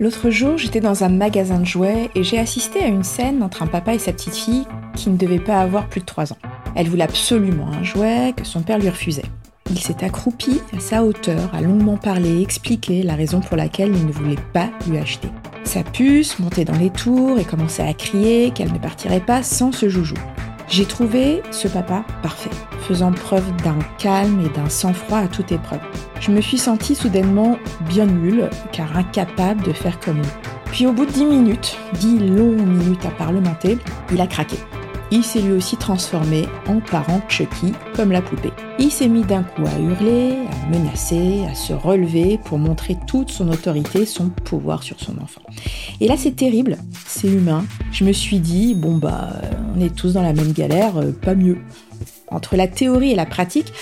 L'autre jour, j'étais dans un magasin de jouets et j'ai assisté à une scène entre un papa et sa petite fille qui ne devait pas avoir plus de 3 ans. Elle voulait absolument un jouet que son père lui refusait. Il s'est accroupi à sa hauteur, a longuement parlé, expliqué la raison pour laquelle il ne voulait pas lui acheter. Sa puce montait dans les tours et commençait à crier qu'elle ne partirait pas sans ce joujou. J'ai trouvé ce papa parfait, faisant preuve d'un calme et d'un sang-froid à toute épreuve. Je me suis sentie soudainement bien nulle, car incapable de faire comme lui. Puis au bout de dix minutes, dix longues minutes à parlementer, il a craqué il s'est lui aussi transformé en parent Chucky, comme la poupée. Il s'est mis d'un coup à hurler, à menacer, à se relever pour montrer toute son autorité, son pouvoir sur son enfant. Et là, c'est terrible, c'est humain. Je me suis dit, bon bah, on est tous dans la même galère, euh, pas mieux. Entre la théorie et la pratique,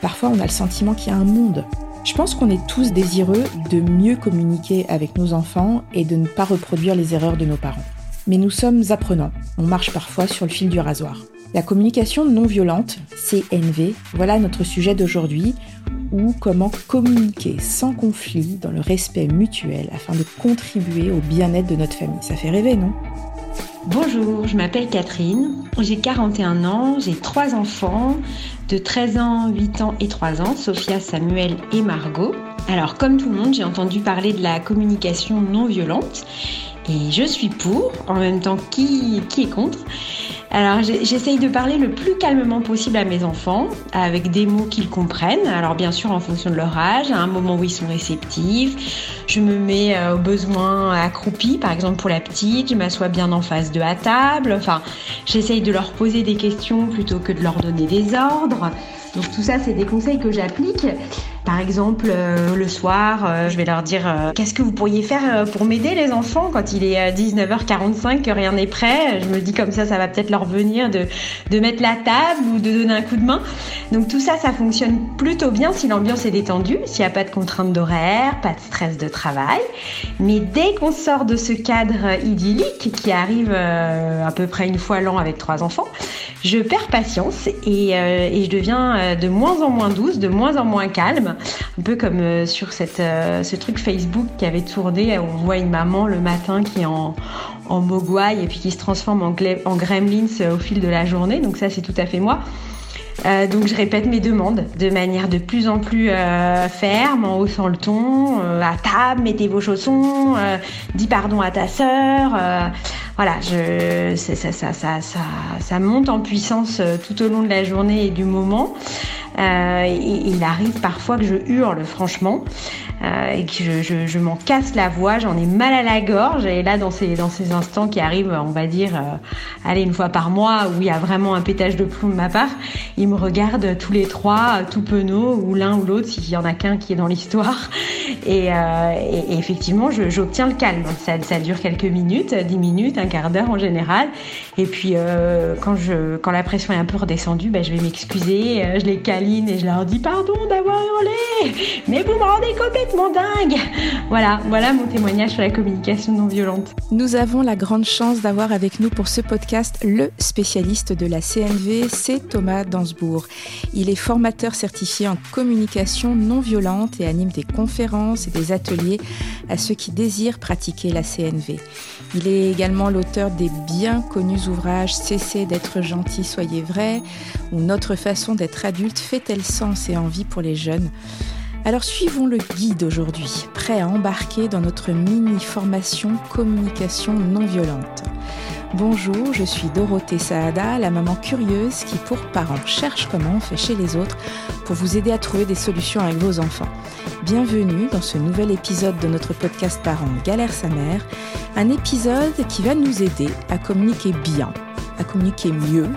parfois on a le sentiment qu'il y a un monde. Je pense qu'on est tous désireux de mieux communiquer avec nos enfants et de ne pas reproduire les erreurs de nos parents mais nous sommes apprenants. On marche parfois sur le fil du rasoir. La communication non violente, CNV, voilà notre sujet d'aujourd'hui, ou comment communiquer sans conflit dans le respect mutuel afin de contribuer au bien-être de notre famille. Ça fait rêver, non? Bonjour, je m'appelle Catherine, j'ai 41 ans, j'ai trois enfants de 13 ans, 8 ans et 3 ans, Sophia, Samuel et Margot. Alors comme tout le monde, j'ai entendu parler de la communication non violente et je suis pour, en même temps qui, qui est contre? Alors j'essaye de parler le plus calmement possible à mes enfants, avec des mots qu'ils comprennent. Alors bien sûr en fonction de leur âge, à un moment où ils sont réceptifs. Je me mets euh, au besoin accroupi, par exemple pour la petite, je m'assois bien en face de la table. Enfin, j'essaye de leur poser des questions plutôt que de leur donner des ordres. Donc tout ça, c'est des conseils que j'applique. Par exemple, euh, le soir, euh, je vais leur dire euh, qu'est-ce que vous pourriez faire pour m'aider les enfants? Quand il est 19h45 que rien n'est prêt. Je me dis comme ça, ça va peut-être leur venir de, mettre la table ou de donner un coup de main. Donc tout ça, ça fonctionne plutôt bien si l'ambiance est détendue, s'il n'y a pas de contraintes d'horaire, pas de stress de travail. Mais dès qu'on sort de ce cadre idyllique qui arrive à peu près une fois l'an avec trois enfants, je perds patience et je deviens de moins en moins douce, de moins en moins calme un peu comme euh, sur euh, ce truc Facebook qui avait tourné, où on voit une maman le matin qui est en, en mogwai et puis qui se transforme en, en gremlins euh, au fil de la journée. Donc ça, c'est tout à fait moi. donc je répète mes demandes de manière de plus en plus ferme, en haussant le ton, à table, mettez vos chaussons, dis pardon à ta sœur. Voilà, je, ça, ça, ça, ça, monte en puissance tout au long de la journée et du moment. Euh, il arrive parfois que je hurle, franchement, euh, et que je, m'en casse la voix, j'en ai mal à la gorge. Et là, dans ces, dans ces instants qui arrivent, on va dire, euh, allez, une fois par mois, où il y a vraiment un pétage de plomb de ma part, ils me regardent tous les trois, tout penaud, ou l'un ou l'autre, s'il y en a qu'un qui est dans l'histoire. Et, effectivement, j'obtiens le calme. Ça, dure quelques minutes, dix minutes, un quart d'heure en général. Et puis, quand, je, quand la pression est un peu redescendue, ben, je vais m'excuser, je les câline et je leur dis pardon d'avoir hurlé, mais vous me rendez complètement dingue. Voilà, voilà mon témoignage sur la communication non violente. Nous avons la grande chance d'avoir avec nous pour ce podcast le spécialiste de la CNV, c'est Thomas Dansbourg. Il est formateur certifié en communication non violente et anime des conférences et des ateliers à ceux qui désirent pratiquer la CNV. Il est également l'auteur des bien connus ouvrages Cessez d'être gentil, soyez vrai ou Notre façon d'être adulte fait-elle sens et envie pour les jeunes? Alors suivons le guide aujourd'hui, prêt à embarquer dans notre mini-formation communication non violente. Bonjour, je suis Dorothée Saada, la maman curieuse qui, pour parents, cherche comment on fait chez les autres pour vous aider à trouver des solutions avec vos enfants. Bienvenue dans ce nouvel épisode de notre podcast Parents Galère sa mère, un épisode qui va nous aider à communiquer bien, à communiquer mieux,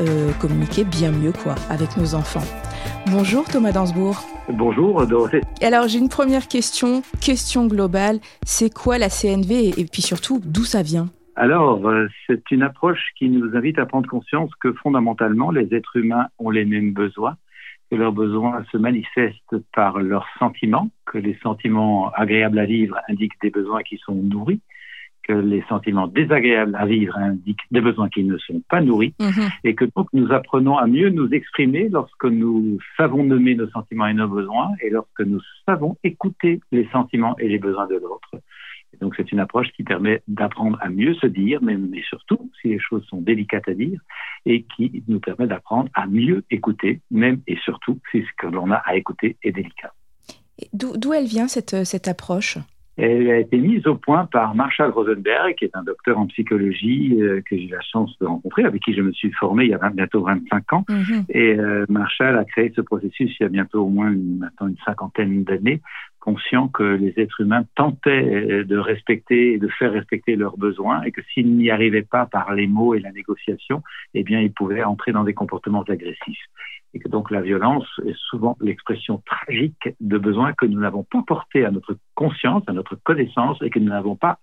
euh, communiquer bien mieux quoi, avec nos enfants. Bonjour Thomas Dansbourg. Bonjour Dorothée. Alors j'ai une première question, question globale. C'est quoi la CNV et puis surtout d'où ça vient? Alors, euh, c'est une approche qui nous invite à prendre conscience que fondamentalement, les êtres humains ont les mêmes besoins, que leurs besoins se manifestent par leurs sentiments, que les sentiments agréables à vivre indiquent des besoins qui sont nourris, que les sentiments désagréables à vivre indiquent des besoins qui ne sont pas nourris, mhm. et que donc nous apprenons à mieux nous exprimer lorsque nous savons nommer nos sentiments et nos besoins, et lorsque nous savons écouter les sentiments et les besoins de l'autre. donc c'est une approche qui permet d'apprendre à mieux se dire, mais, mais, surtout si les choses sont délicates à dire, et qui nous permet d'apprendre à mieux écouter, même et surtout si ce que l'on a à écouter est délicat. D'où elle vient cette, cette approche? Elle a été mise au point par Marshall Rosenberg, qui est un docteur en psychologie euh, que j'ai eu la chance de rencontrer, avec qui je me suis formé il y a bientôt 25 ans. Mhm. Et euh, Marshall a créé ce processus il y a bientôt au moins une, maintenant une cinquantaine d'années, conscient que les êtres humains tentaient euh, de respecter et de faire respecter leurs besoins et que s'ils n'y arrivaient pas par les mots et la négociation, eh bien, ils pouvaient entrer dans des comportements agressifs et que donc la violence est souvent l'expression tragique de besoins que nous n'avons pas portés à notre conscience, à notre connaissance et que nous n'avons pas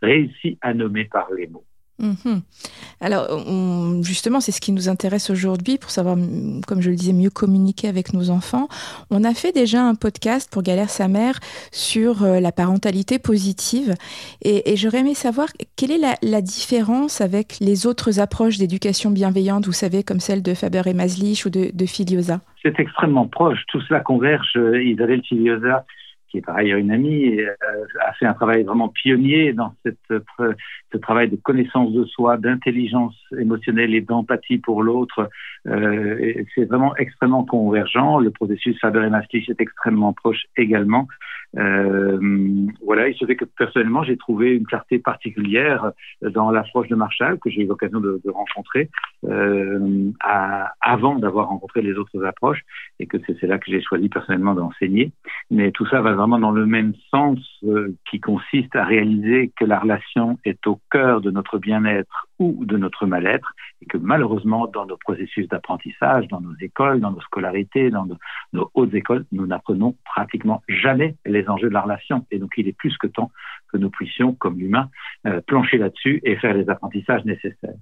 réussi à nommer par les mots. Mhm. Alors, justement, c'est ce qui nous intéresse aujourd'hui pour savoir, comme je le disais, mieux communiquer avec nos enfants. On a fait déjà un podcast pour Galère sa mère sur euh, la parentalité positive. Et, j'aurais aimé savoir quelle est la, différence avec les autres approches d'éducation bienveillante, vous savez, comme celle de Faber et Maslich ou de, de. C'est extrêmement proche. Tout cela converge. Isabelle Filiosa qui est par ailleurs une amie, euh, a fait un travail vraiment pionnier dans cette, ce travail de connaissance de soi, d'intelligence émotionnelle et d'empathie pour l'autre. Euh, c'est vraiment extrêmement convergent. Le processus Faber et Maastricht est extrêmement proche également. Euh, voilà, il se fait que personnellement, j'ai trouvé une clarté particulière dans l'approche de Marshall que j'ai eu l'occasion de, rencontrer euh, à, avant d'avoir rencontré les autres approches et que c'est là que j'ai choisi personnellement d'enseigner. Mais tout ça va vraiment dans le même sens euh, qui consiste à réaliser que la relation est au cœur de notre bien-être ou de notre mal-être et que malheureusement dans nos processus d'apprentissage, dans nos écoles, dans nos scolarités, dans nos, hautes écoles, nous n'apprenons pratiquement jamais les enjeux de la relation. Et donc il est plus que temps que nous puissions, comme humains, euh, plancher là-dessus et faire les apprentissages nécessaires.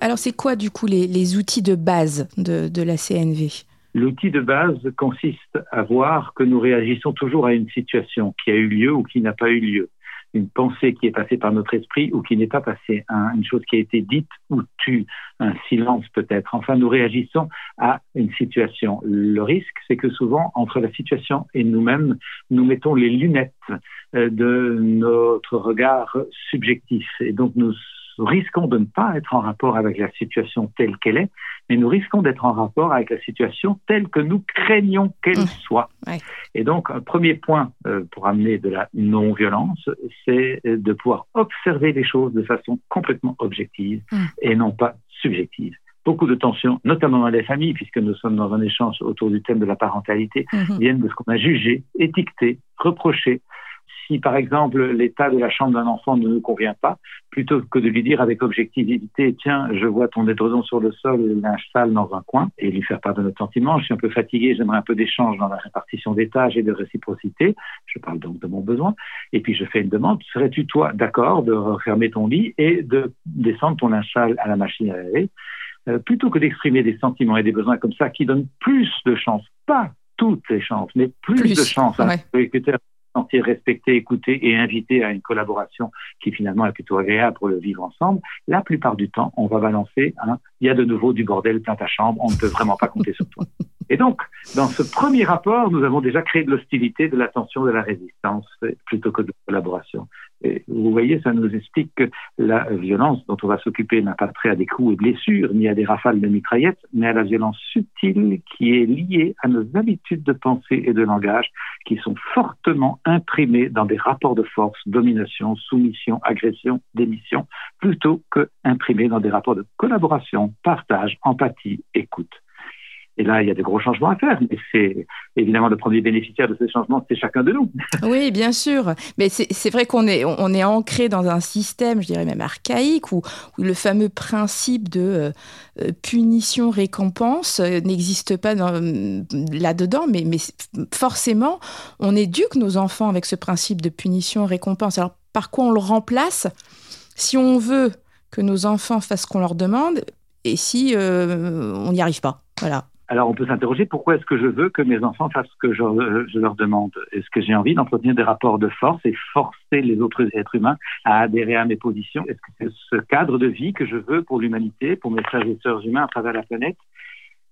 Alors c'est quoi du coup les, outils de base de, de la CNV L'outil de base consiste à voir que nous réagissons toujours à une situation qui a eu lieu ou qui n'a pas eu lieu une pensée qui est passée par notre esprit ou qui n'est pas passée, une chose qui a été dite ou tue, un silence peut-être. Enfin, nous réagissons à une situation. Le risque, c'est que souvent, entre la situation et nous-mêmes, nous mettons les lunettes euh, de notre regard subjectif. Et donc, nous risquons de ne pas être en rapport avec la situation telle qu'elle est, mais nous risquons d'être en rapport avec la situation telle que nous craignons qu'elle mmh. soit. Et donc, un premier point euh, pour amener de la non-violence, c'est de pouvoir observer les choses de façon complètement objective mmh. et non pas subjective beaucoup de tensions, notamment dans les familles, puisque nous sommes dans un échange autour du thème de la parentalité, mmh. viennent de ce qu'on a jugé, étiqueté, reproché, si par exemple l'état de la chambre d'un enfant ne nous convient pas, plutôt que de lui dire avec objectivité, tiens, je vois ton édredon sur le sol et le linge sale dans un coin, et lui faire part de notre sentiment, je suis un peu fatigué, j'aimerais un peu d'échange dans la répartition des tâches et de réciprocité, je parle donc de mon besoin, et puis je fais une demande, serais-tu toi d'accord de refermer ton lit et de descendre ton linge sale à la machine à laver? Euh, plutôt que d'exprimer des sentiments et des besoins comme ça qui donnent plus de chances, pas toutes les chances, mais plus, de chances à ouais sentir respecté, écouté et invité à une collaboration qui finalement est plutôt agréable pour le vivre ensemble, la plupart du temps, on va balancer un il y a de nouveau du bordel plein ta chambre, on ne peut vraiment pas compter sur toi. Et donc, dans ce premier rapport, nous avons déjà créé de l'hostilité, de la tension, de la résistance, plutôt que de collaboration. Et vous voyez, ça nous explique que la violence dont on va s'occuper n'a pas trait à des coups et blessures, ni à des rafales de mitraillettes, mais à la violence subtile qui est liée à nos habitudes de pensée et de langage, qui sont fortement imprimées dans des rapports de force, domination, soumission, agression, démission, plutôt que imprimées dans des rapports de collaboration, partage, empathie, écoute. Et là, il y a de gros changements à faire. Mais c'est évidemment le premier bénéficiaire de ces changements, c'est chacun de nous. Oui, bien sûr. Mais c'est vrai qu'on est, ancré dans un système, je dirais même archaïque, où, le fameux principe de euh, euh, punition-récompense euh, n'existe pas là-dedans. Mais, mais forcément, on éduque nos enfants avec ce principe de punition-récompense. Alors, par quoi on le remplace? Si on veut que nos enfants fassent ce qu'on leur demande, et si on n'y arrive pas. Voilà. Alors on peut s'interroger pourquoi est-ce que je veux que mes enfants fassent ce que je, leur demande? Est-ce que j'ai envie d'entretenir des rapports de force et forcer les autres êtres humains à adhérer à mes positions? Est-ce que c'est ce cadre de vie que je veux pour l'humanité, pour mes frères et sœurs humains à travers la planète?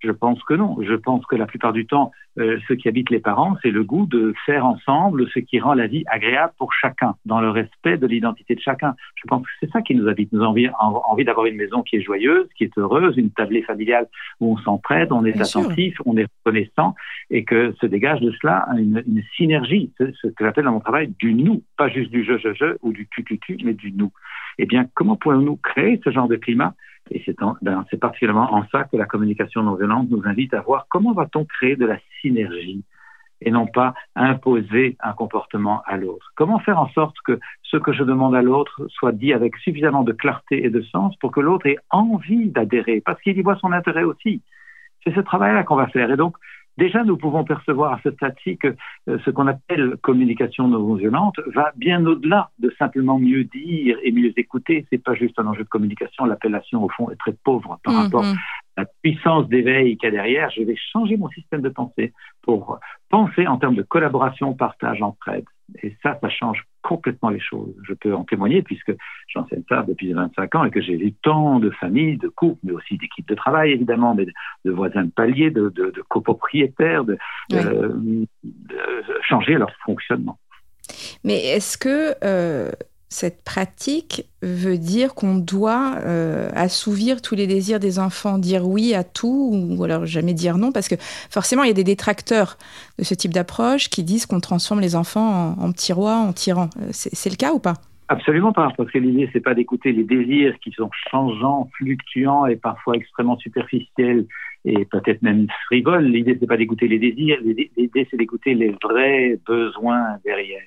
Je pense que non. Je pense que la plupart du temps, euh, ce qui habite les parents, c'est le goût de faire ensemble ce qui rend la vie agréable pour chacun, dans le respect de l'identité de chacun. Je pense que c'est ça qui nous habite. Nous avons envie, envie d'avoir une maison qui est joyeuse, qui est heureuse, une tablée familiale où on s'entraide, on est attentif, on est reconnaissant, et que se dégage de cela une, une synergie, ce que j'appelle dans mon travail du nous, pas juste du je, je, je ou du tu, tu, tu, mais du nous. Eh bien, comment pouvons-nous créer ce genre de climat et ben, c'est particulièrement en ça que la communication non violente nous invite à voir comment va-t-on créer de la synergie et non pas imposer un comportement à l'autre. Comment faire en sorte que ce que je demande à l'autre soit dit avec suffisamment de clarté et de sens pour que l'autre ait envie d'adhérer, parce qu'il y voit son intérêt aussi. C'est ce travail-là qu'on va faire. Et donc, Déjà, nous pouvons percevoir à ce stade-ci que euh, ce qu'on appelle communication non violente va bien au-delà de simplement mieux dire et mieux écouter. C'est pas juste un enjeu de communication. L'appellation, au fond, est très pauvre par mm, rapport à la puissance d'éveil qu'il y a derrière. Je vais changer mon système de pensée pour penser en termes de collaboration, partage, entraide. Et ça, ça change complètement les choses. Je peux en témoigner puisque j'enseigne ça depuis 25 ans et que j'ai vu tant de familles, de couples, mais aussi d'équipes de travail évidemment, mais de, voisins de palier, de, copropriétaires, de, changer leur fonctionnement. Mais est-ce que euh, cette pratique veut dire qu'on doit euh, assouvir tous les désirs des enfants, dire oui à tout ou alors jamais dire non Parce que forcément, il y a des détracteurs de ce type d'approche qui disent qu'on transforme les enfants en, petits rois, en tyrans. Euh, c'est le cas ou pas? Absolument pas, parce que l'idée, c'est pas d'écouter les désirs qui sont changeants, fluctuants et parfois extrêmement superficiels et peut-être même frivoles. L'idée, c'est pas d'écouter les désirs, l'idée, c'est d'écouter les vrais besoins derrière,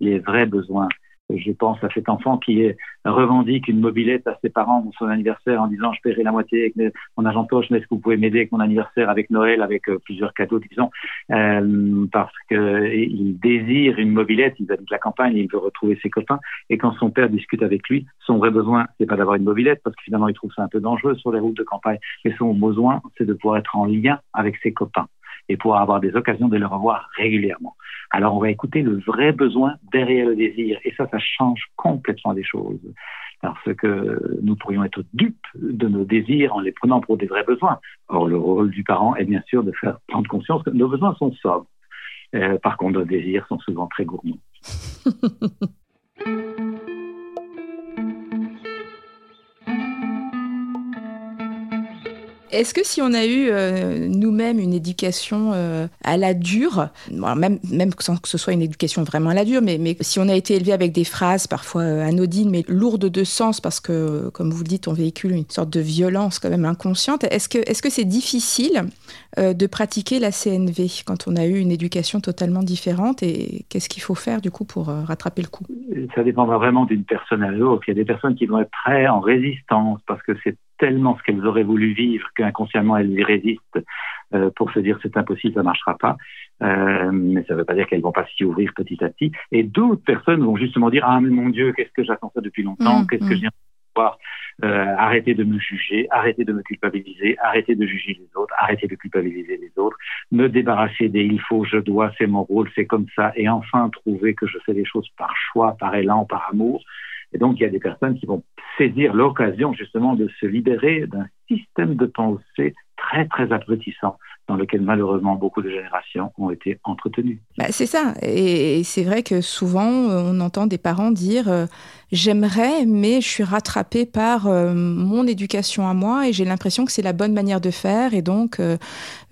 les vrais besoins. Je pense à cet enfant qui revendique une mobilette à ses parents pour son anniversaire en disant je paierai la moitié avec mon agent poche, mais est-ce que vous pouvez m'aider avec mon anniversaire, avec Noël, avec euh, plusieurs cadeaux, disons, euh, parce qu'il désire une mobilette, il habite la campagne, il veut retrouver ses copains, et quand son père discute avec lui, son vrai besoin, c'est pas d'avoir une mobilette, parce que finalement il trouve ça un peu dangereux sur les routes de campagne, mais son besoin, c'est de pouvoir être en lien avec ses copains et pouvoir avoir des occasions de le revoir régulièrement. Alors on va écouter le vrai besoin derrière le désir et ça, ça change complètement les choses. Parce que nous pourrions être dupes de nos désirs en les prenant pour des vrais besoins. Or, le rôle du parent est bien sûr de faire prendre conscience que nos besoins sont sobres. Euh, par contre, nos désirs sont souvent très gourmands. Est-ce que si on a eu euh, nous-mêmes une éducation euh, à la dure, même, sans que ce soit une éducation vraiment à la dure, mais, si on a été élevé avec des phrases parfois euh, anodines mais lourdes de sens parce que, comme vous le dites, on véhicule une sorte de violence quand même inconsciente, est-ce que est-ce que c'est difficile de pratiquer la CNV quand on a eu une éducation totalement différente et qu'est-ce qu'il faut faire du coup pour rattraper le coup? Ça dépendra vraiment d'une personne à l'autre. Il y a des personnes qui vont être très en résistance parce que c'est tellement ce qu'elles auraient voulu vivre qu'inconsciemment elles y résistent euh, pour se dire c'est impossible, ça marchera pas. Euh, mais ça ne veut pas dire qu'elles vont pas s'y ouvrir petit à petit. Et d'autres personnes vont justement dire ah mais mon Dieu qu'est-ce que j'attends ça depuis longtemps, mmh, qu'est-ce que mmh. je viens de voir? Euh, arrêter de me juger, arrêter de me culpabiliser, arrêter de juger les autres, arrêter de culpabiliser les autres, me débarrasser des il faut, je dois, c'est mon rôle, c'est comme ça, et enfin trouver que je fais les choses par choix, par élan, par amour. Et donc, il y a des personnes qui vont saisir l'occasion justement de se libérer d'un système de pensée très, très abrutissant dans lequel malheureusement beaucoup de générations ont été entretenues. Bah, c'est ça. Et, c'est vrai que souvent, euh, on entend des parents dire euh, J'aimerais, mais je suis rattrapé par euh, mon éducation à moi et j'ai l'impression que c'est la bonne manière de faire. Et donc,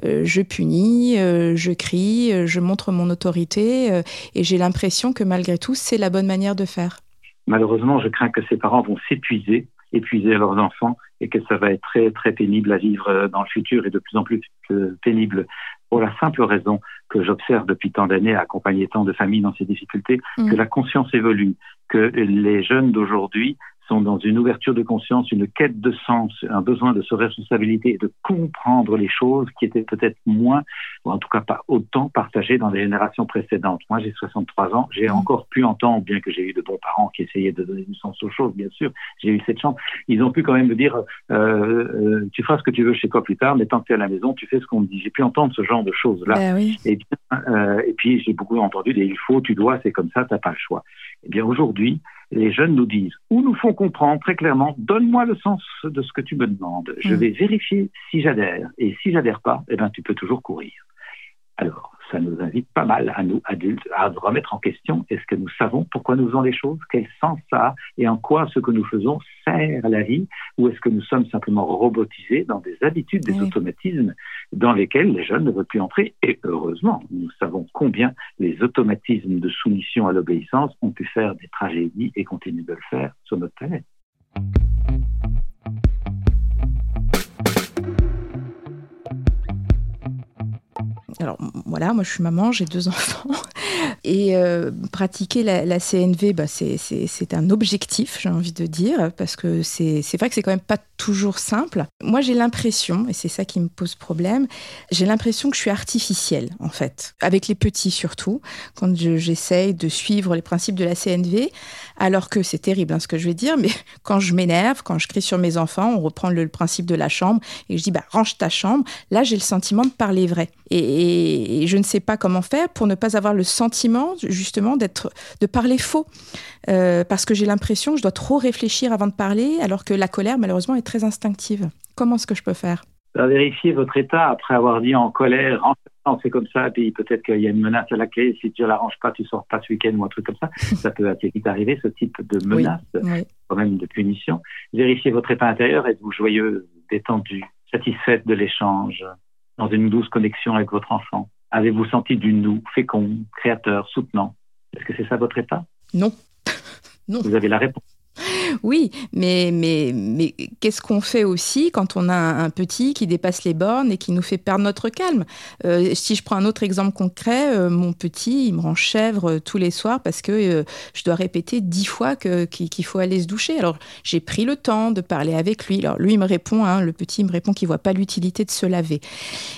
je punis, je crie, je montre mon autorité et j'ai l'impression que malgré tout, c'est la bonne manière de faire malheureusement, je crains que ces parents vont s'épuiser, épuiser leurs enfants, et que ça va être très, très pénible à vivre euh, dans le futur et de plus en plus euh, pénible pour la simple raison que j'observe depuis tant d'années à accompagner tant de familles dans ces difficultés, mmh. que la conscience évolue, que les jeunes d'aujourd'hui sont dans une ouverture de conscience, une quête de sens, un besoin de se responsabilité et de comprendre les choses qui étaient peut-être moins, ou en tout cas pas autant partagées dans les générations précédentes. Moi, j'ai 63 ans, j'ai encore pu entendre, bien que j'ai eu de bons parents qui essayaient de donner du sens aux choses, bien sûr, j'ai eu cette chance. Ils ont pu quand même me dire, euh, euh, tu feras ce que tu veux chez toi plus tard, mais tant que tu es à la maison, tu fais ce qu'on me dit. J'ai pu entendre ce genre de choses-là. Ben et, euh, et puis, j'ai beaucoup entendu des il faut, tu dois, c'est comme ça, tu n'as pas le choix. Eh bien, aujourd'hui, les jeunes nous disent ou nous font comprendre très clairement, donne-moi le sens de ce que tu me demandes. Je mm. vais vérifier si j'adhère. Et si j'adhère pas, eh ben, tu peux toujours courir. Alors, ça nous invite pas mal à nous, adultes, à remettre en question. Est-ce que nous savons pourquoi nous faisons les choses, quel sens ça a? Et en quoi ce que nous faisons sert la vie, ou est-ce que nous sommes simplement robotisés dans des habitudes, des automatismes dans lesquels les jeunes ne veulent plus entrer? Et heureusement, nous savons combien les automatismes de soumission à l'obéissance ont pu faire des tragédies et continuent de le faire sur notre planète. Alors voilà, moi je suis maman, j'ai deux enfants. Et euh, pratiquer la, CNV, bah, c'est un objectif, j'ai envie de dire, parce que c'est vrai que c'est quand même pas toujours simple. Moi, j'ai l'impression, et c'est ça qui me pose problème, j'ai l'impression que je suis artificielle, en fait, avec les petits surtout, quand j'essaye de suivre les principes de la CNV, alors que c'est terrible hein, ce que je vais dire, mais quand je m'énerve, quand je crie sur mes enfants, on reprend le, principe de la chambre, et je dis, bah, range ta chambre, là, j'ai le sentiment de parler vrai. Et, et je ne sais pas comment faire pour ne pas avoir le sentiment, justement, d'être, de parler faux. Euh, parce que j'ai l'impression que je dois trop réfléchir avant de parler, alors que la colère, malheureusement, est très instinctive. Comment est-ce que je peux faire? Vérifier votre état après avoir dit en colère, en fait comme ça, puis peut-être qu'il y a une menace à la clé, si tu ne l'arranges pas, tu sors pas ce week-end ou un truc comme ça. ça peut assez vite arriver, ce type de menace, quand même de punition. Vérifiez votre état intérieur, êtes-vous joyeux, détendu, satisfaite de l'échange, dans une douce connexion avec votre enfant? Avez-vous senti du nous, fécond, créateur, soutenant? Est-ce que c'est ça votre état? Non. non. Vous avez la réponse. Oui, mais, mais, mais qu'est-ce qu'on fait aussi quand on a un, petit qui dépasse les bornes et qui nous fait perdre notre calme? Euh, Si je prends un autre exemple concret, euh, mon petit, il me rend chèvre euh, tous les soirs parce que je dois répéter dix fois qu'il faut aller se doucher. Alors j'ai pris le temps de parler avec lui. Alors lui, il me répond, hein, le petit, il me répond qu'il voit pas l'utilité de se laver.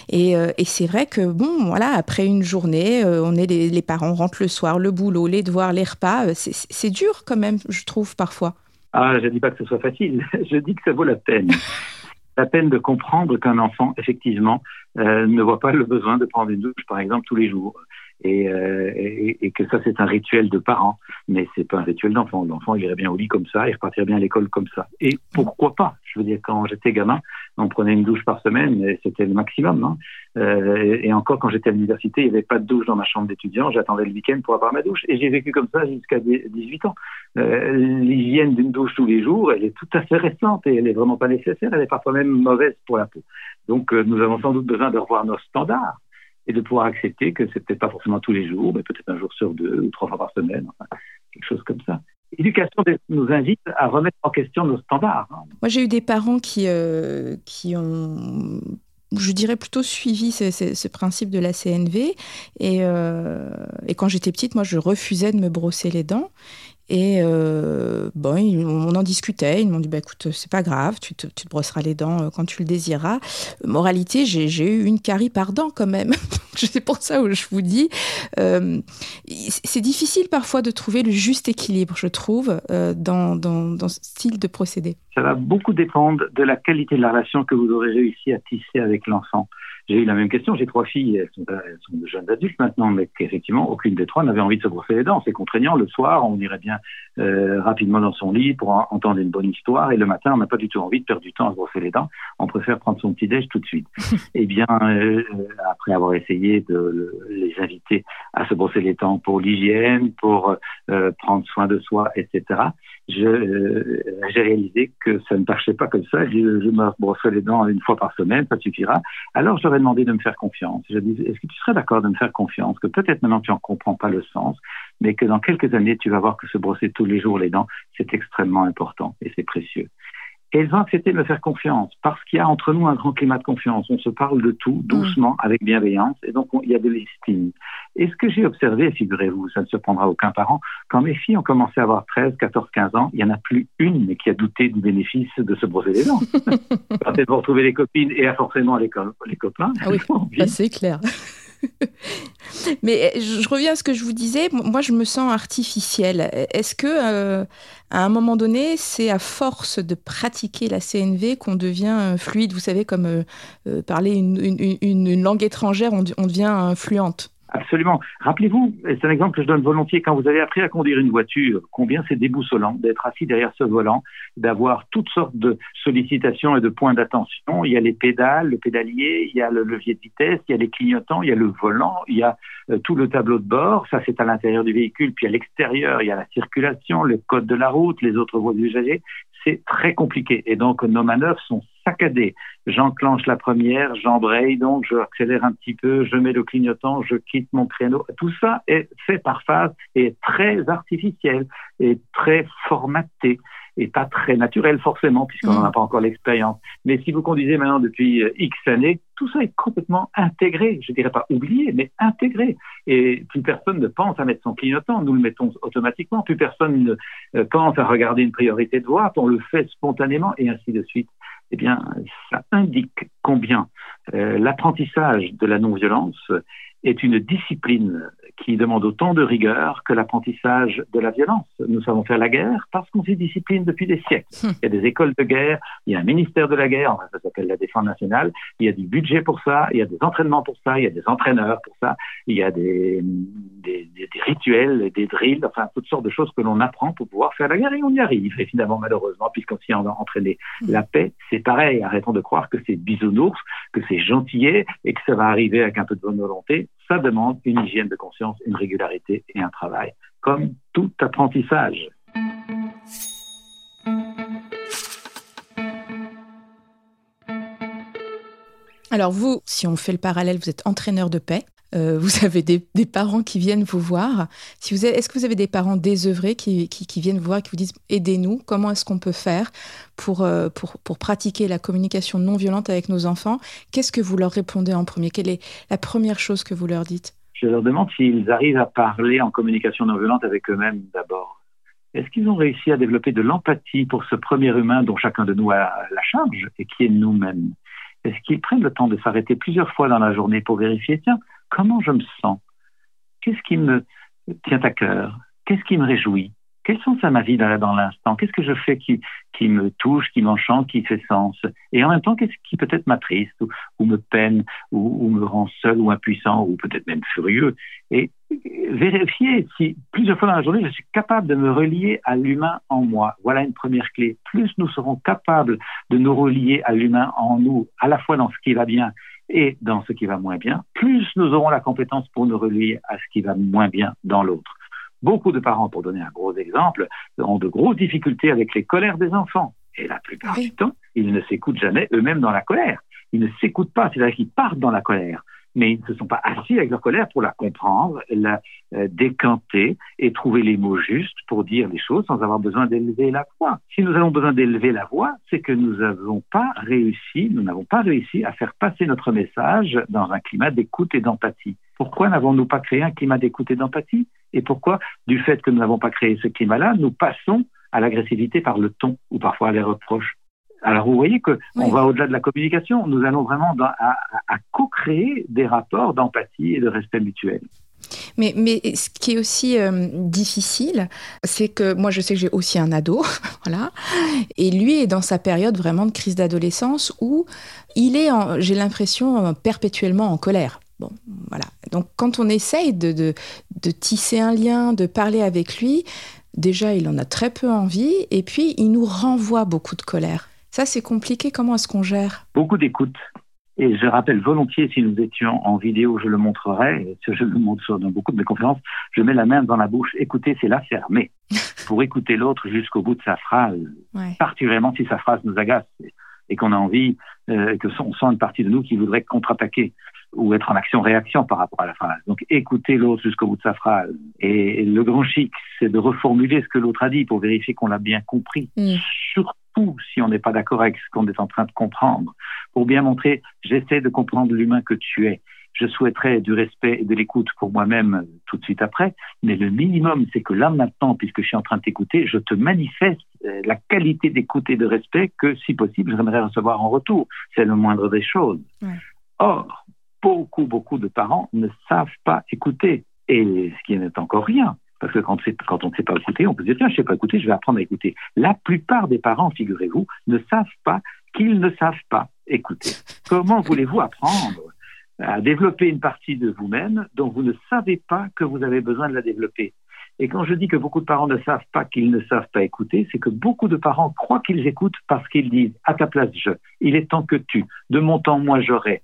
Et, et c'est vrai que bon, voilà, après une journée, on est les, les parents rentrent le soir, le boulot, les devoirs, les repas, c'est dur quand même, je trouve parfois. Ah, je ne dis pas que ce soit facile, je dis que ça vaut la peine. la peine de comprendre qu'un enfant, effectivement, euh, ne voit pas le besoin de prendre une douche, par exemple, tous les jours. Euh, et, que ça c'est un rituel de parents, mais c'est pas un rituel d'enfant. L'enfant irait bien au lit comme ça, il repartirait bien à l'école comme ça. Et pourquoi pas? Je veux dire, quand j'étais gamin, on prenait une douche par semaine, c'était le maximum. Hein. Euh, et encore quand j'étais à l'université, il n'y avait pas de douche dans ma chambre d'étudiant, j'attendais le week-end pour avoir ma douche. Et j'ai vécu comme ça jusqu'à 18 ans. Euh, L'hygiène d'une douche tous les jours, elle est tout à fait récente et elle est vraiment pas nécessaire, elle est parfois même mauvaise pour la peau. Donc nous avons sans doute besoin de revoir nos standards et de pouvoir accepter que c'est peut-être pas forcément tous les jours, mais peut-être un jour sur deux ou trois fois par semaine, quelque chose comme ça. L'éducation nous invite à remettre en question nos standards. Hein. Moi, j'ai eu des parents qui, euh, qui ont je dirais plutôt suivi ce, principe de la CNV. Euh, et quand j'étais petite, moi, je refusais de me brosser les dents. Et euh, bon, on en discutait. Ils m'ont dit bah, écoute, c'est pas grave, tu te, brosseras les dents euh, quand tu le désireras. Moralité, j'ai eu une carie par dent quand même. c'est pour ça où je vous dis. Euh, c'est difficile parfois de trouver le juste équilibre, je trouve, dans, dans, dans, ce style de procédé. Ça va beaucoup dépendre de la qualité de la relation que vous aurez réussi à tisser avec l'enfant. J'ai eu la même question. J'ai trois filles, elles sont, de jeunes adultes maintenant, mais qu'effectivement, aucune des trois n'avait envie de se brosser les dents. C'est contraignant. Le soir, on irait bien euh, rapidement dans son lit pour entendre une bonne histoire, et le matin, on n'a pas du tout envie de perdre du temps à se brosser les dents. On préfère prendre son petit déj tout de suite. eh bien, euh, après avoir essayé de les inviter à se brosser les dents pour l'hygiène, pour euh, prendre soin de soi, etc., euh, j'ai réalisé que ça ne marchait pas comme ça. Je, je me brosserai les dents une fois par semaine, ça suffira. Alors, j'aurais demandé de me faire confiance. Je disais, est-ce que tu serais d'accord de me faire confiance, que peut-être maintenant tu en comprends pas le sens, mais que dans quelques années, tu vas voir que se brosser tous les jours les dents, c'est extrêmement important et c'est précieux. Et elles ont accepté de me faire confiance parce qu'il y a entre nous un grand climat de confiance. On se parle de tout doucement, mm. avec bienveillance, et donc il y a de l'estime. Et ce que j'ai observé, figurez-vous, ça ne surprendra aucun parent, quand mes filles ont commencé à avoir 13, 14, 15 ans, il n'y en a plus une qui a douté du bénéfice de se brosser les dents. quand elles vont retrouver les copines et forcément les, les copains. Ah oui, c'est clair. Mais je reviens à ce que je vous disais. Moi, je me sens artificielle. Est-ce que, euh, à un moment donné, c'est à force de pratiquer la CNV qu'on devient euh, fluide? Vous savez, comme euh, parler une, langue étrangère, on, devient fluente. Absolument. Rappelez-vous, c'est un exemple que je donne volontiers, quand vous avez appris à conduire une voiture, combien c'est déboussolant d'être assis derrière ce volant, d'avoir toutes sortes de sollicitations et de points d'attention. Il y a les pédales, le pédalier, il y a le levier de vitesse, il y a les clignotants, il y a le volant, il y a euh, tout le tableau de bord. Ça, c'est à l'intérieur du véhicule. Puis à l'extérieur, il y a la circulation, le code de la route, les autres voies usagers. C'est très compliqué. Et donc, nos manœuvres sont saccadé. J'enclenche la première, j'embraye donc, je accélère un petit peu, je mets le clignotant, je quitte mon créneau. Tout ça est fait par phase et très artificiel et très formaté et pas très naturel forcément puisqu'on n'en a mm. pas encore l'expérience. Mais si vous conduisez maintenant depuis euh, X années, tout ça est complètement intégré. Je dirais pas oublié, mais intégré. Et plus personne ne pense à mettre son clignotant. Nous le mettons automatiquement. Plus personne ne euh, pense à regarder une priorité de voie. On le fait spontanément et ainsi de suite eh bien, ça indique combien euh, l'apprentissage de la non-violence est une discipline qui demande autant de rigueur que l'apprentissage de la violence. Nous savons faire la guerre parce qu'on s'y discipline depuis des siècles. Hum. Il y a des écoles de guerre, il y a un ministère de la guerre, ça s'appelle la défense nationale, il y a du budget pour ça, il y a des entraînements pour ça, il y a des entraîneurs pour ça, il y a des, des, des, des rituels, des drills, enfin toutes sortes de choses que l'on apprend pour pouvoir faire la guerre et on y arrive. Et finalement, malheureusement, puisqu'on s'y a entraîné hum. la paix, c'est pareil. Arrêtons de croire que c'est bisounours, que c'est gentillet et que ça va arriver avec un peu de bonne volonté ça demande une hygiène de conscience, une régularité et un travail, comme tout apprentissage. Alors vous, si on fait le parallèle, vous êtes entraîneur de paix. Euh, vous avez des, parents qui viennent vous voir. Est-ce que vous avez des parents désœuvrés qui, viennent vous voir qui vous disent aidez-nous Comment est-ce qu'on peut faire pour, euh, pour, pour, pratiquer la communication non violente avec nos enfants? Qu'est-ce que vous leur répondez en premier? Quelle est la première chose que vous leur dites? Je leur demande s'ils arrivent à parler en communication non violente avec eux-mêmes d'abord. Est-ce qu'ils ont réussi à développer de l'empathie pour ce premier humain dont chacun de nous a la charge et qui est nous-mêmes? Est-ce qu'ils prennent le temps de s'arrêter plusieurs fois dans la journée pour vérifier, tiens, comment je me sens? Qu'est-ce qui me tient à cœur? Qu'est-ce qui me réjouit? Quelles sont ça ma vie dans l'instant? Qu'est-ce que je fais qui, qui me touche, qui m'enchante, qui fait sens? Et en même temps, qu'est-ce qui peut-être m'attriste ou, me peine ou, me rend seul ou impuissant ou peut-être même furieux? Et vérifier si plusieurs fois dans la journée, je suis capable de me relier à l'humain en moi. Voilà une première clé. Plus nous serons capables de nous relier à l'humain en nous, à la fois dans ce qui va bien et dans ce qui va moins bien, plus nous aurons la compétence pour nous relier à ce qui va moins bien dans l'autre. Beaucoup de parents, pour donner un gros exemple, ont de grosses difficultés avec les colères des enfants. Et la plupart du temps, ils ne s'écoutent jamais eux-mêmes dans la colère. Ils ne s'écoutent pas, c'est-à-dire qu'ils partent dans la colère mais ils ne se sont pas assis avec leur colère pour la comprendre, la euh, décanter et trouver les mots justes pour dire les choses sans avoir besoin d'élever la voix. Si nous avons besoin d'élever la voix, c'est que nous n'avons pas réussi, nous n'avons pas réussi à faire passer notre message dans un climat d'écoute et d'empathie. Pourquoi n'avons-nous pas créé un climat d'écoute et d'empathie? Et pourquoi, du fait que nous n'avons pas créé ce climat-là, nous passons à l'agressivité par le ton ou parfois à les reproches? Alors vous voyez que on va au-delà de la communication, nous allons vraiment à, co-créer des rapports d'empathie et de respect mutuel. Mais, mais ce qui est aussi euh, difficile, c'est que moi je sais que j'ai aussi un ado, voilà, et lui est dans sa période vraiment de crise d'adolescence où il est, j'ai l'impression, perpétuellement en colère. Bon, voilà. Donc quand on essaye de, de, de tisser un lien, de parler avec lui, déjà il en a très peu envie, et puis il nous renvoie beaucoup de colère. Ça, c'est compliqué. Comment est-ce qu'on gère? Beaucoup d'écoute. Et je rappelle volontiers, si nous étions en vidéo, je le montrerai, je le montre dans beaucoup de mes conférences, je mets la main dans la bouche. Écoutez, c'est la fermer. Pour écouter l'autre jusqu'au bout de sa phrase, particulièrement si sa phrase nous agace et qu'on a envie, euh, que on sent une partie de nous qui voudrait contre-attaquer ou être en action-réaction par rapport à la phrase. Donc écoutez l'autre jusqu'au bout de sa phrase. Et le grand chic, c'est de reformuler ce que l'autre a dit pour vérifier qu'on l'a bien compris. Mm si on n'est pas d'accord avec ce qu'on est en train de comprendre, pour bien montrer, j'essaie de comprendre l'humain que tu es. Je souhaiterais du respect et de l'écoute pour moi-même euh, tout de suite après, mais le minimum, c'est que là maintenant, puisque je suis en train de t'écouter, je te manifeste la qualité d'écoute et de respect que, si possible, j'aimerais recevoir en retour. C'est le moindre des choses. Or, beaucoup, beaucoup de parents ne savent pas écouter, et ce qui n'est encore rien. Parce que quand, quand on ne sait pas écouter, on peut se dire, tiens, je ne sais pas écouter, je vais apprendre à écouter. La plupart des parents, figurez-vous, ne savent pas qu'ils ne savent pas écouter. Comment voulez-vous apprendre à développer une partie de vous-même dont vous ne savez pas que vous avez besoin de la développer? Et quand je dis que beaucoup de parents ne savent pas qu'ils ne savent pas écouter, c'est que beaucoup de parents croient qu'ils écoutent parce qu'ils disent à ta place je, il est temps que tu, de mon temps moi j'aurai.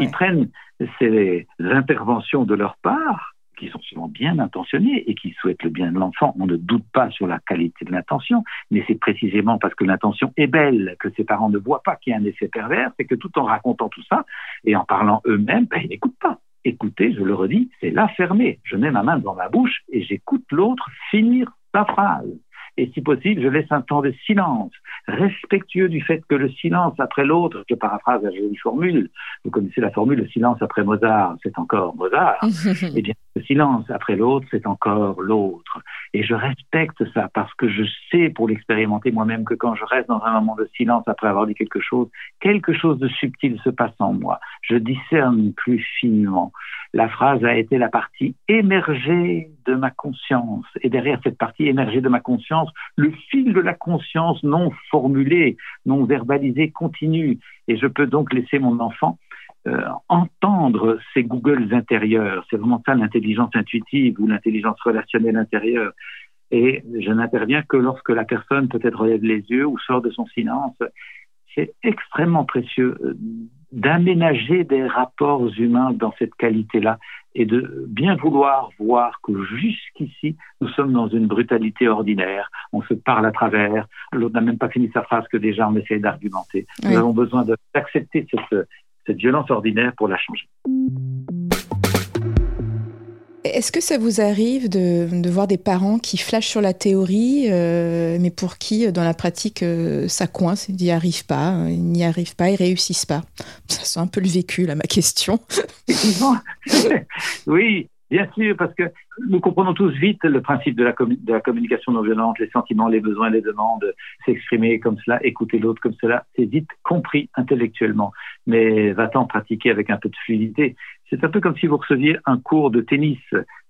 Ils prennent ces interventions de leur part qui sont souvent bien intentionnés et qui souhaitent le bien de l'enfant. On ne doute pas sur la qualité de l'intention, mais c'est précisément parce que l'intention est belle que ces parents ne voient pas qu'il y a un effet pervers, c'est que tout en racontant tout ça et en parlant eux-mêmes, ben, ils n'écoutent pas. Écoutez, je le redis, c'est la fermer. Je mets ma main dans ma bouche et j'écoute l'autre finir sa phrase et si possible, je laisse un temps de silence, respectueux du fait que le silence après l'autre, je paraphrase la jolie formule, vous connaissez la formule, le silence après Mozart, c'est encore Mozart, eh bien, le silence après l'autre, c'est encore l'autre. Et je respecte ça parce que je sais pour l'expérimenter moi-même que quand je reste dans un moment de silence après avoir dit quelque chose, quelque chose de subtil se passe en moi. Je discerne plus finement. La phrase a été la partie émergée de ma conscience. Et derrière cette partie émergée de ma conscience, le fil de la conscience non formulé, non verbalisé continue. Et je peux donc laisser mon enfant euh, entendre ces Googles intérieurs. C'est vraiment ça l'intelligence intuitive ou l'intelligence relationnelle intérieure. Et je n'interviens que lorsque la personne peut-être relève les yeux ou sort de son silence. C'est extrêmement précieux euh, d'aménager des rapports humains dans cette qualité-là et de bien vouloir voir que jusqu'ici, nous sommes dans une brutalité ordinaire. On se parle à travers. L'autre n'a même pas fini sa phrase que déjà on essaie d'argumenter. Nous avons besoin d'accepter cette, cette violence ordinaire pour la changer. Est-ce que ça vous arrive de, voir des parents qui flashent sur la théorie, euh, mais pour qui, dans la pratique, euh, ça coince, ils n'y arrivent pas, ils n'y arrivent pas, ils réussissent pas? Ça sent un peu le vécu, là, ma question. oui, Bien sûr, parce que nous comprenons tous vite le principe de la, de la, communication non violente, les sentiments, les besoins, les demandes, s'exprimer comme cela, écouter l'autre comme cela, c'est vite compris intellectuellement. Mais va-t-en pratiquer avec un peu de fluidité C'est un peu comme si vous receviez un cours de tennis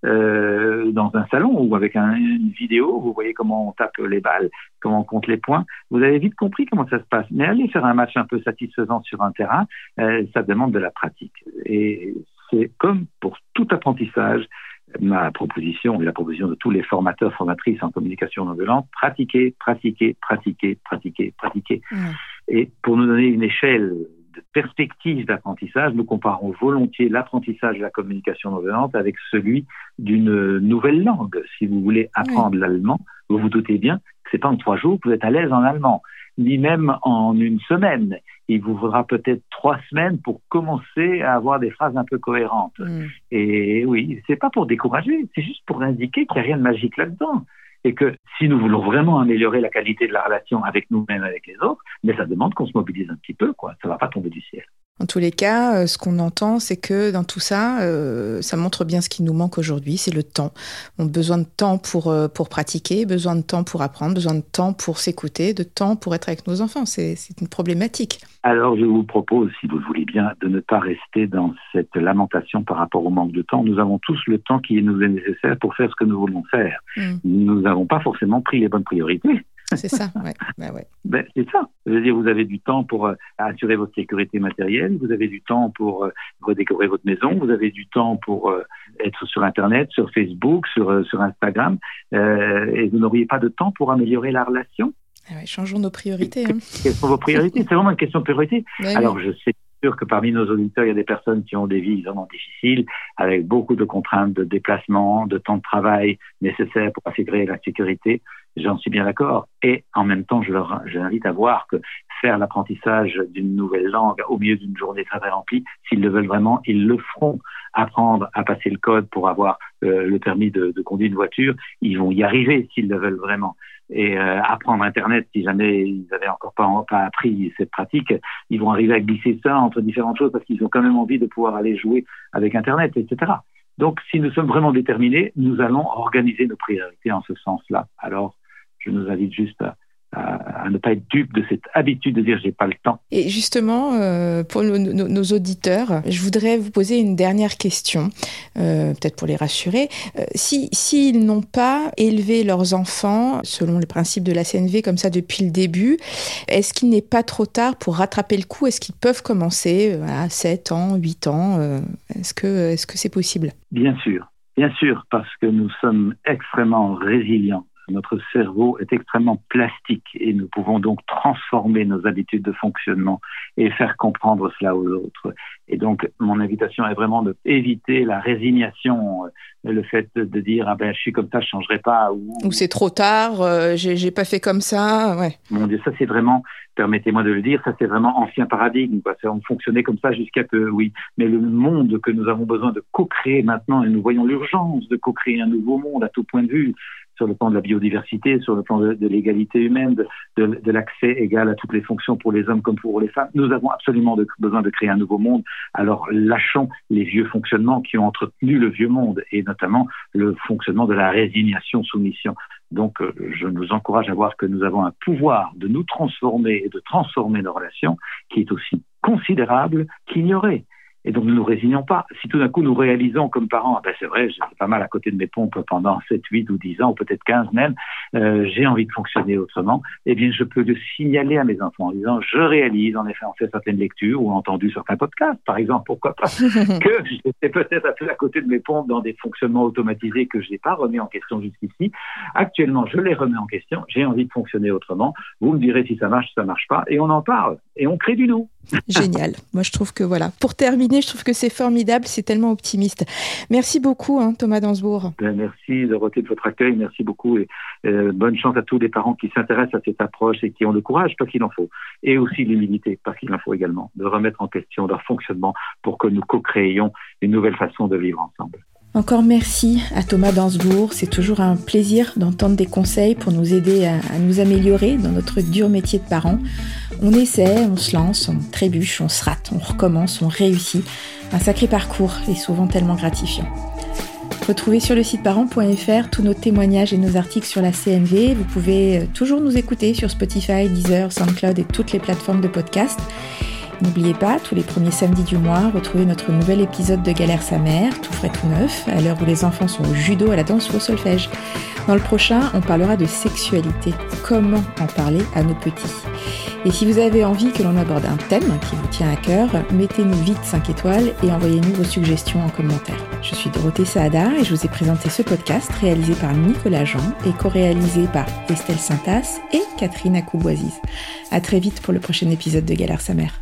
euh, dans un salon ou avec un, une vidéo, vous voyez comment on tape les balles, comment on compte les points. Vous avez vite compris comment ça se passe. Mais aller faire un match un peu satisfaisant sur un terrain, euh, ça demande de la pratique. Et c'est comme pour tout apprentissage, ma proposition et la proposition de tous les formateurs, formatrices en communication non violente, pratiquer, pratiquer, pratiquer, pratiquer, pratiquer. Et pour nous donner une échelle de perspective d'apprentissage, nous comparons volontiers l'apprentissage de la communication non violente avec celui d'une nouvelle langue. Si vous voulez apprendre l'allemand, vous vous doutez bien que c'est pas en trois jours que vous êtes à l'aise en allemand ni même en une semaine. Il vous faudra peut-être trois semaines pour commencer à avoir des phrases un peu cohérentes. Mm. Et oui, c'est pas pour décourager, c'est juste pour indiquer qu'il n'y a rien de magique là-dedans. Et que si nous voulons vraiment améliorer la qualité de la relation avec nous-mêmes, avec les autres, mais ça demande qu'on se mobilise un petit peu, quoi. Ça va pas tomber du ciel. En tous les cas, euh, ce qu'on entend, c'est que dans tout ça, euh, ça montre bien ce qui nous manque aujourd'hui, c'est le temps. On a besoin de temps pour, euh, pour pratiquer, besoin de temps pour apprendre, besoin de temps pour s'écouter, de temps pour être avec nos enfants. C'est une problématique. Alors, je vous propose, si vous le voulez bien, de ne pas rester dans cette lamentation par rapport au manque de temps. Nous avons tous le temps qui nous est nécessaire pour faire ce que nous voulons faire. Mm. Nous n'avons pas forcément pris les bonnes priorités. C'est ça, ouais. Bah ouais. Ben, c'est ça. Je veux dire, vous avez du temps pour euh, assurer votre sécurité matérielle, vous avez du temps pour euh, redécorer votre maison, vous avez du temps pour euh, être sur Internet, sur Facebook, sur, sur Instagram, et vous n'auriez pas de temps pour améliorer la relation. Ah changeons nos priorités. Hein. Quelles sont vos priorités? C'est vraiment une question de priorité. Alors, je sais sûr que parmi nos auditeurs, il y a des personnes qui ont des vies vraiment difficiles, avec beaucoup de contraintes de déplacement, de temps de travail nécessaires pour assurer la sécurité. J'en suis bien d'accord. Et en même temps, je leur je invite à voir que faire l'apprentissage d'une nouvelle langue au milieu d'une journée très, très remplie, s'ils le veulent vraiment, ils le feront. Apprendre à passer le code pour avoir euh, le permis de, de, conduire une voiture, ils vont y arriver s'ils le veulent vraiment. Et euh, apprendre Internet, si jamais ils n'avaient encore pas, pas appris cette pratique, ils vont arriver à glisser ça entre différentes choses parce qu'ils ont quand même envie de pouvoir aller jouer avec Internet, etc. Donc, si nous sommes vraiment déterminés, nous allons organiser nos priorités en ce sens-là. Alors, je nous invite juste à, à, ne pas être dupe de cette habitude de dire j'ai pas le temps. Et justement, euh, pour nos, auditeurs, je voudrais vous poser une dernière question, euh, peut-être pour les rassurer. Euh, si s'ils n'ont pas élevé leurs enfants selon les principes de la CNV comme ça depuis le début, est-ce qu'il n'est pas trop tard pour rattraper le coup? Est-ce qu'ils peuvent commencer à 7 ans, 8 ans Est-ce que est-ce que c'est possible? Bien sûr. Bien sûr, parce que nous sommes extrêmement résilients notre cerveau est extrêmement plastique et nous pouvons donc transformer nos habitudes de fonctionnement et faire comprendre cela aux autres. Et donc, mon invitation est vraiment d'éviter la résignation, euh, le fait de, dire ah ben je suis comme ça, je changerai pas. Ou, c'est trop tard, euh, j'ai pas fait comme ça. Ouais. Mon Dieu, ça c'est vraiment, permettez-moi de le dire, ça c'est vraiment ancien paradigme. Quoi. On fonctionnait comme ça jusqu'à peu, oui. Mais le monde que nous avons besoin de co-créer maintenant, et nous voyons l'urgence de co-créer un nouveau monde à tout point de vue, sur le plan de la biodiversité, sur le plan de, l'égalité humaine, de, l'accès égal à toutes les fonctions pour les hommes comme pour les femmes. Nous avons absolument besoin de créer un nouveau monde. Alors lâchons les vieux fonctionnements qui ont entretenu le vieux monde et notamment le fonctionnement de la résignation-soumission. Donc euh, je nous encourage à voir que nous avons un pouvoir de nous transformer et de transformer nos relations qui est aussi considérable qu'ignoré. Et donc, nous ne nous résignons pas. Si tout d'un coup, nous réalisons comme parents, ah ben c'est vrai, j'étais pas mal à côté de mes pompes pendant 7, 8 ou 10 ans, ou peut-être 15 même, euh, j'ai envie de fonctionner autrement, eh bien, je peux le signaler à mes enfants en disant, je réalise, en effet, en fait certaines lectures ou entendu certains podcasts, par exemple, pourquoi pas, que j'étais peut-être un peu à côté de mes pompes dans des fonctionnements automatisés que je n'ai pas remis en question jusqu'ici. Actuellement, je les remets en question, j'ai envie de fonctionner autrement. Vous me direz si ça marche, si ça marche pas, et on en parle, et on crée du nous. Génial. Moi, je trouve que voilà. Pour terminer, je trouve que c'est formidable, c'est tellement optimiste. Merci beaucoup, hein, Thomas Dansbourg. Ben, merci, Dorothée, de votre accueil. Merci beaucoup et euh, bonne chance à tous les parents qui s'intéressent à cette approche et qui ont le courage, parce qu'il en faut, et aussi l'humilité, parce qu'il en faut également, de remettre en question leur fonctionnement pour que nous co-créions une nouvelle façon de vivre ensemble. Encore merci à Thomas Dansbourg. C'est toujours un plaisir d'entendre des conseils pour nous aider à, nous améliorer dans notre dur métier de parents. On essaie, on se lance, on trébuche, on se rate, on recommence, on réussit. Un sacré parcours et souvent tellement gratifiant. Retrouvez sur le site parents.fr tous nos témoignages et nos articles sur la CNV. Vous pouvez toujours nous écouter sur Spotify, Deezer, SoundCloud et toutes les plateformes de podcast. N'oubliez pas, tous les premiers samedis du mois, retrouvez notre nouvel épisode de Galère sa mère, tout frais tout neuf, à l'heure où les enfants sont au judo, à la danse ou au solfège. Dans le prochain, on parlera de sexualité. Comment en parler à nos petits? Et si vous avez envie que l'on aborde un thème qui vous tient à cœur, mettez-nous vite 5 étoiles et envoyez-nous vos suggestions en commentaire. Je suis Dorothée Saada et je vous ai présenté ce podcast réalisé par Nicolas Jean et co-réalisé par Estelle Saintas et Catherine Akouboisiz. À très vite pour le prochain épisode de Galère sa mère.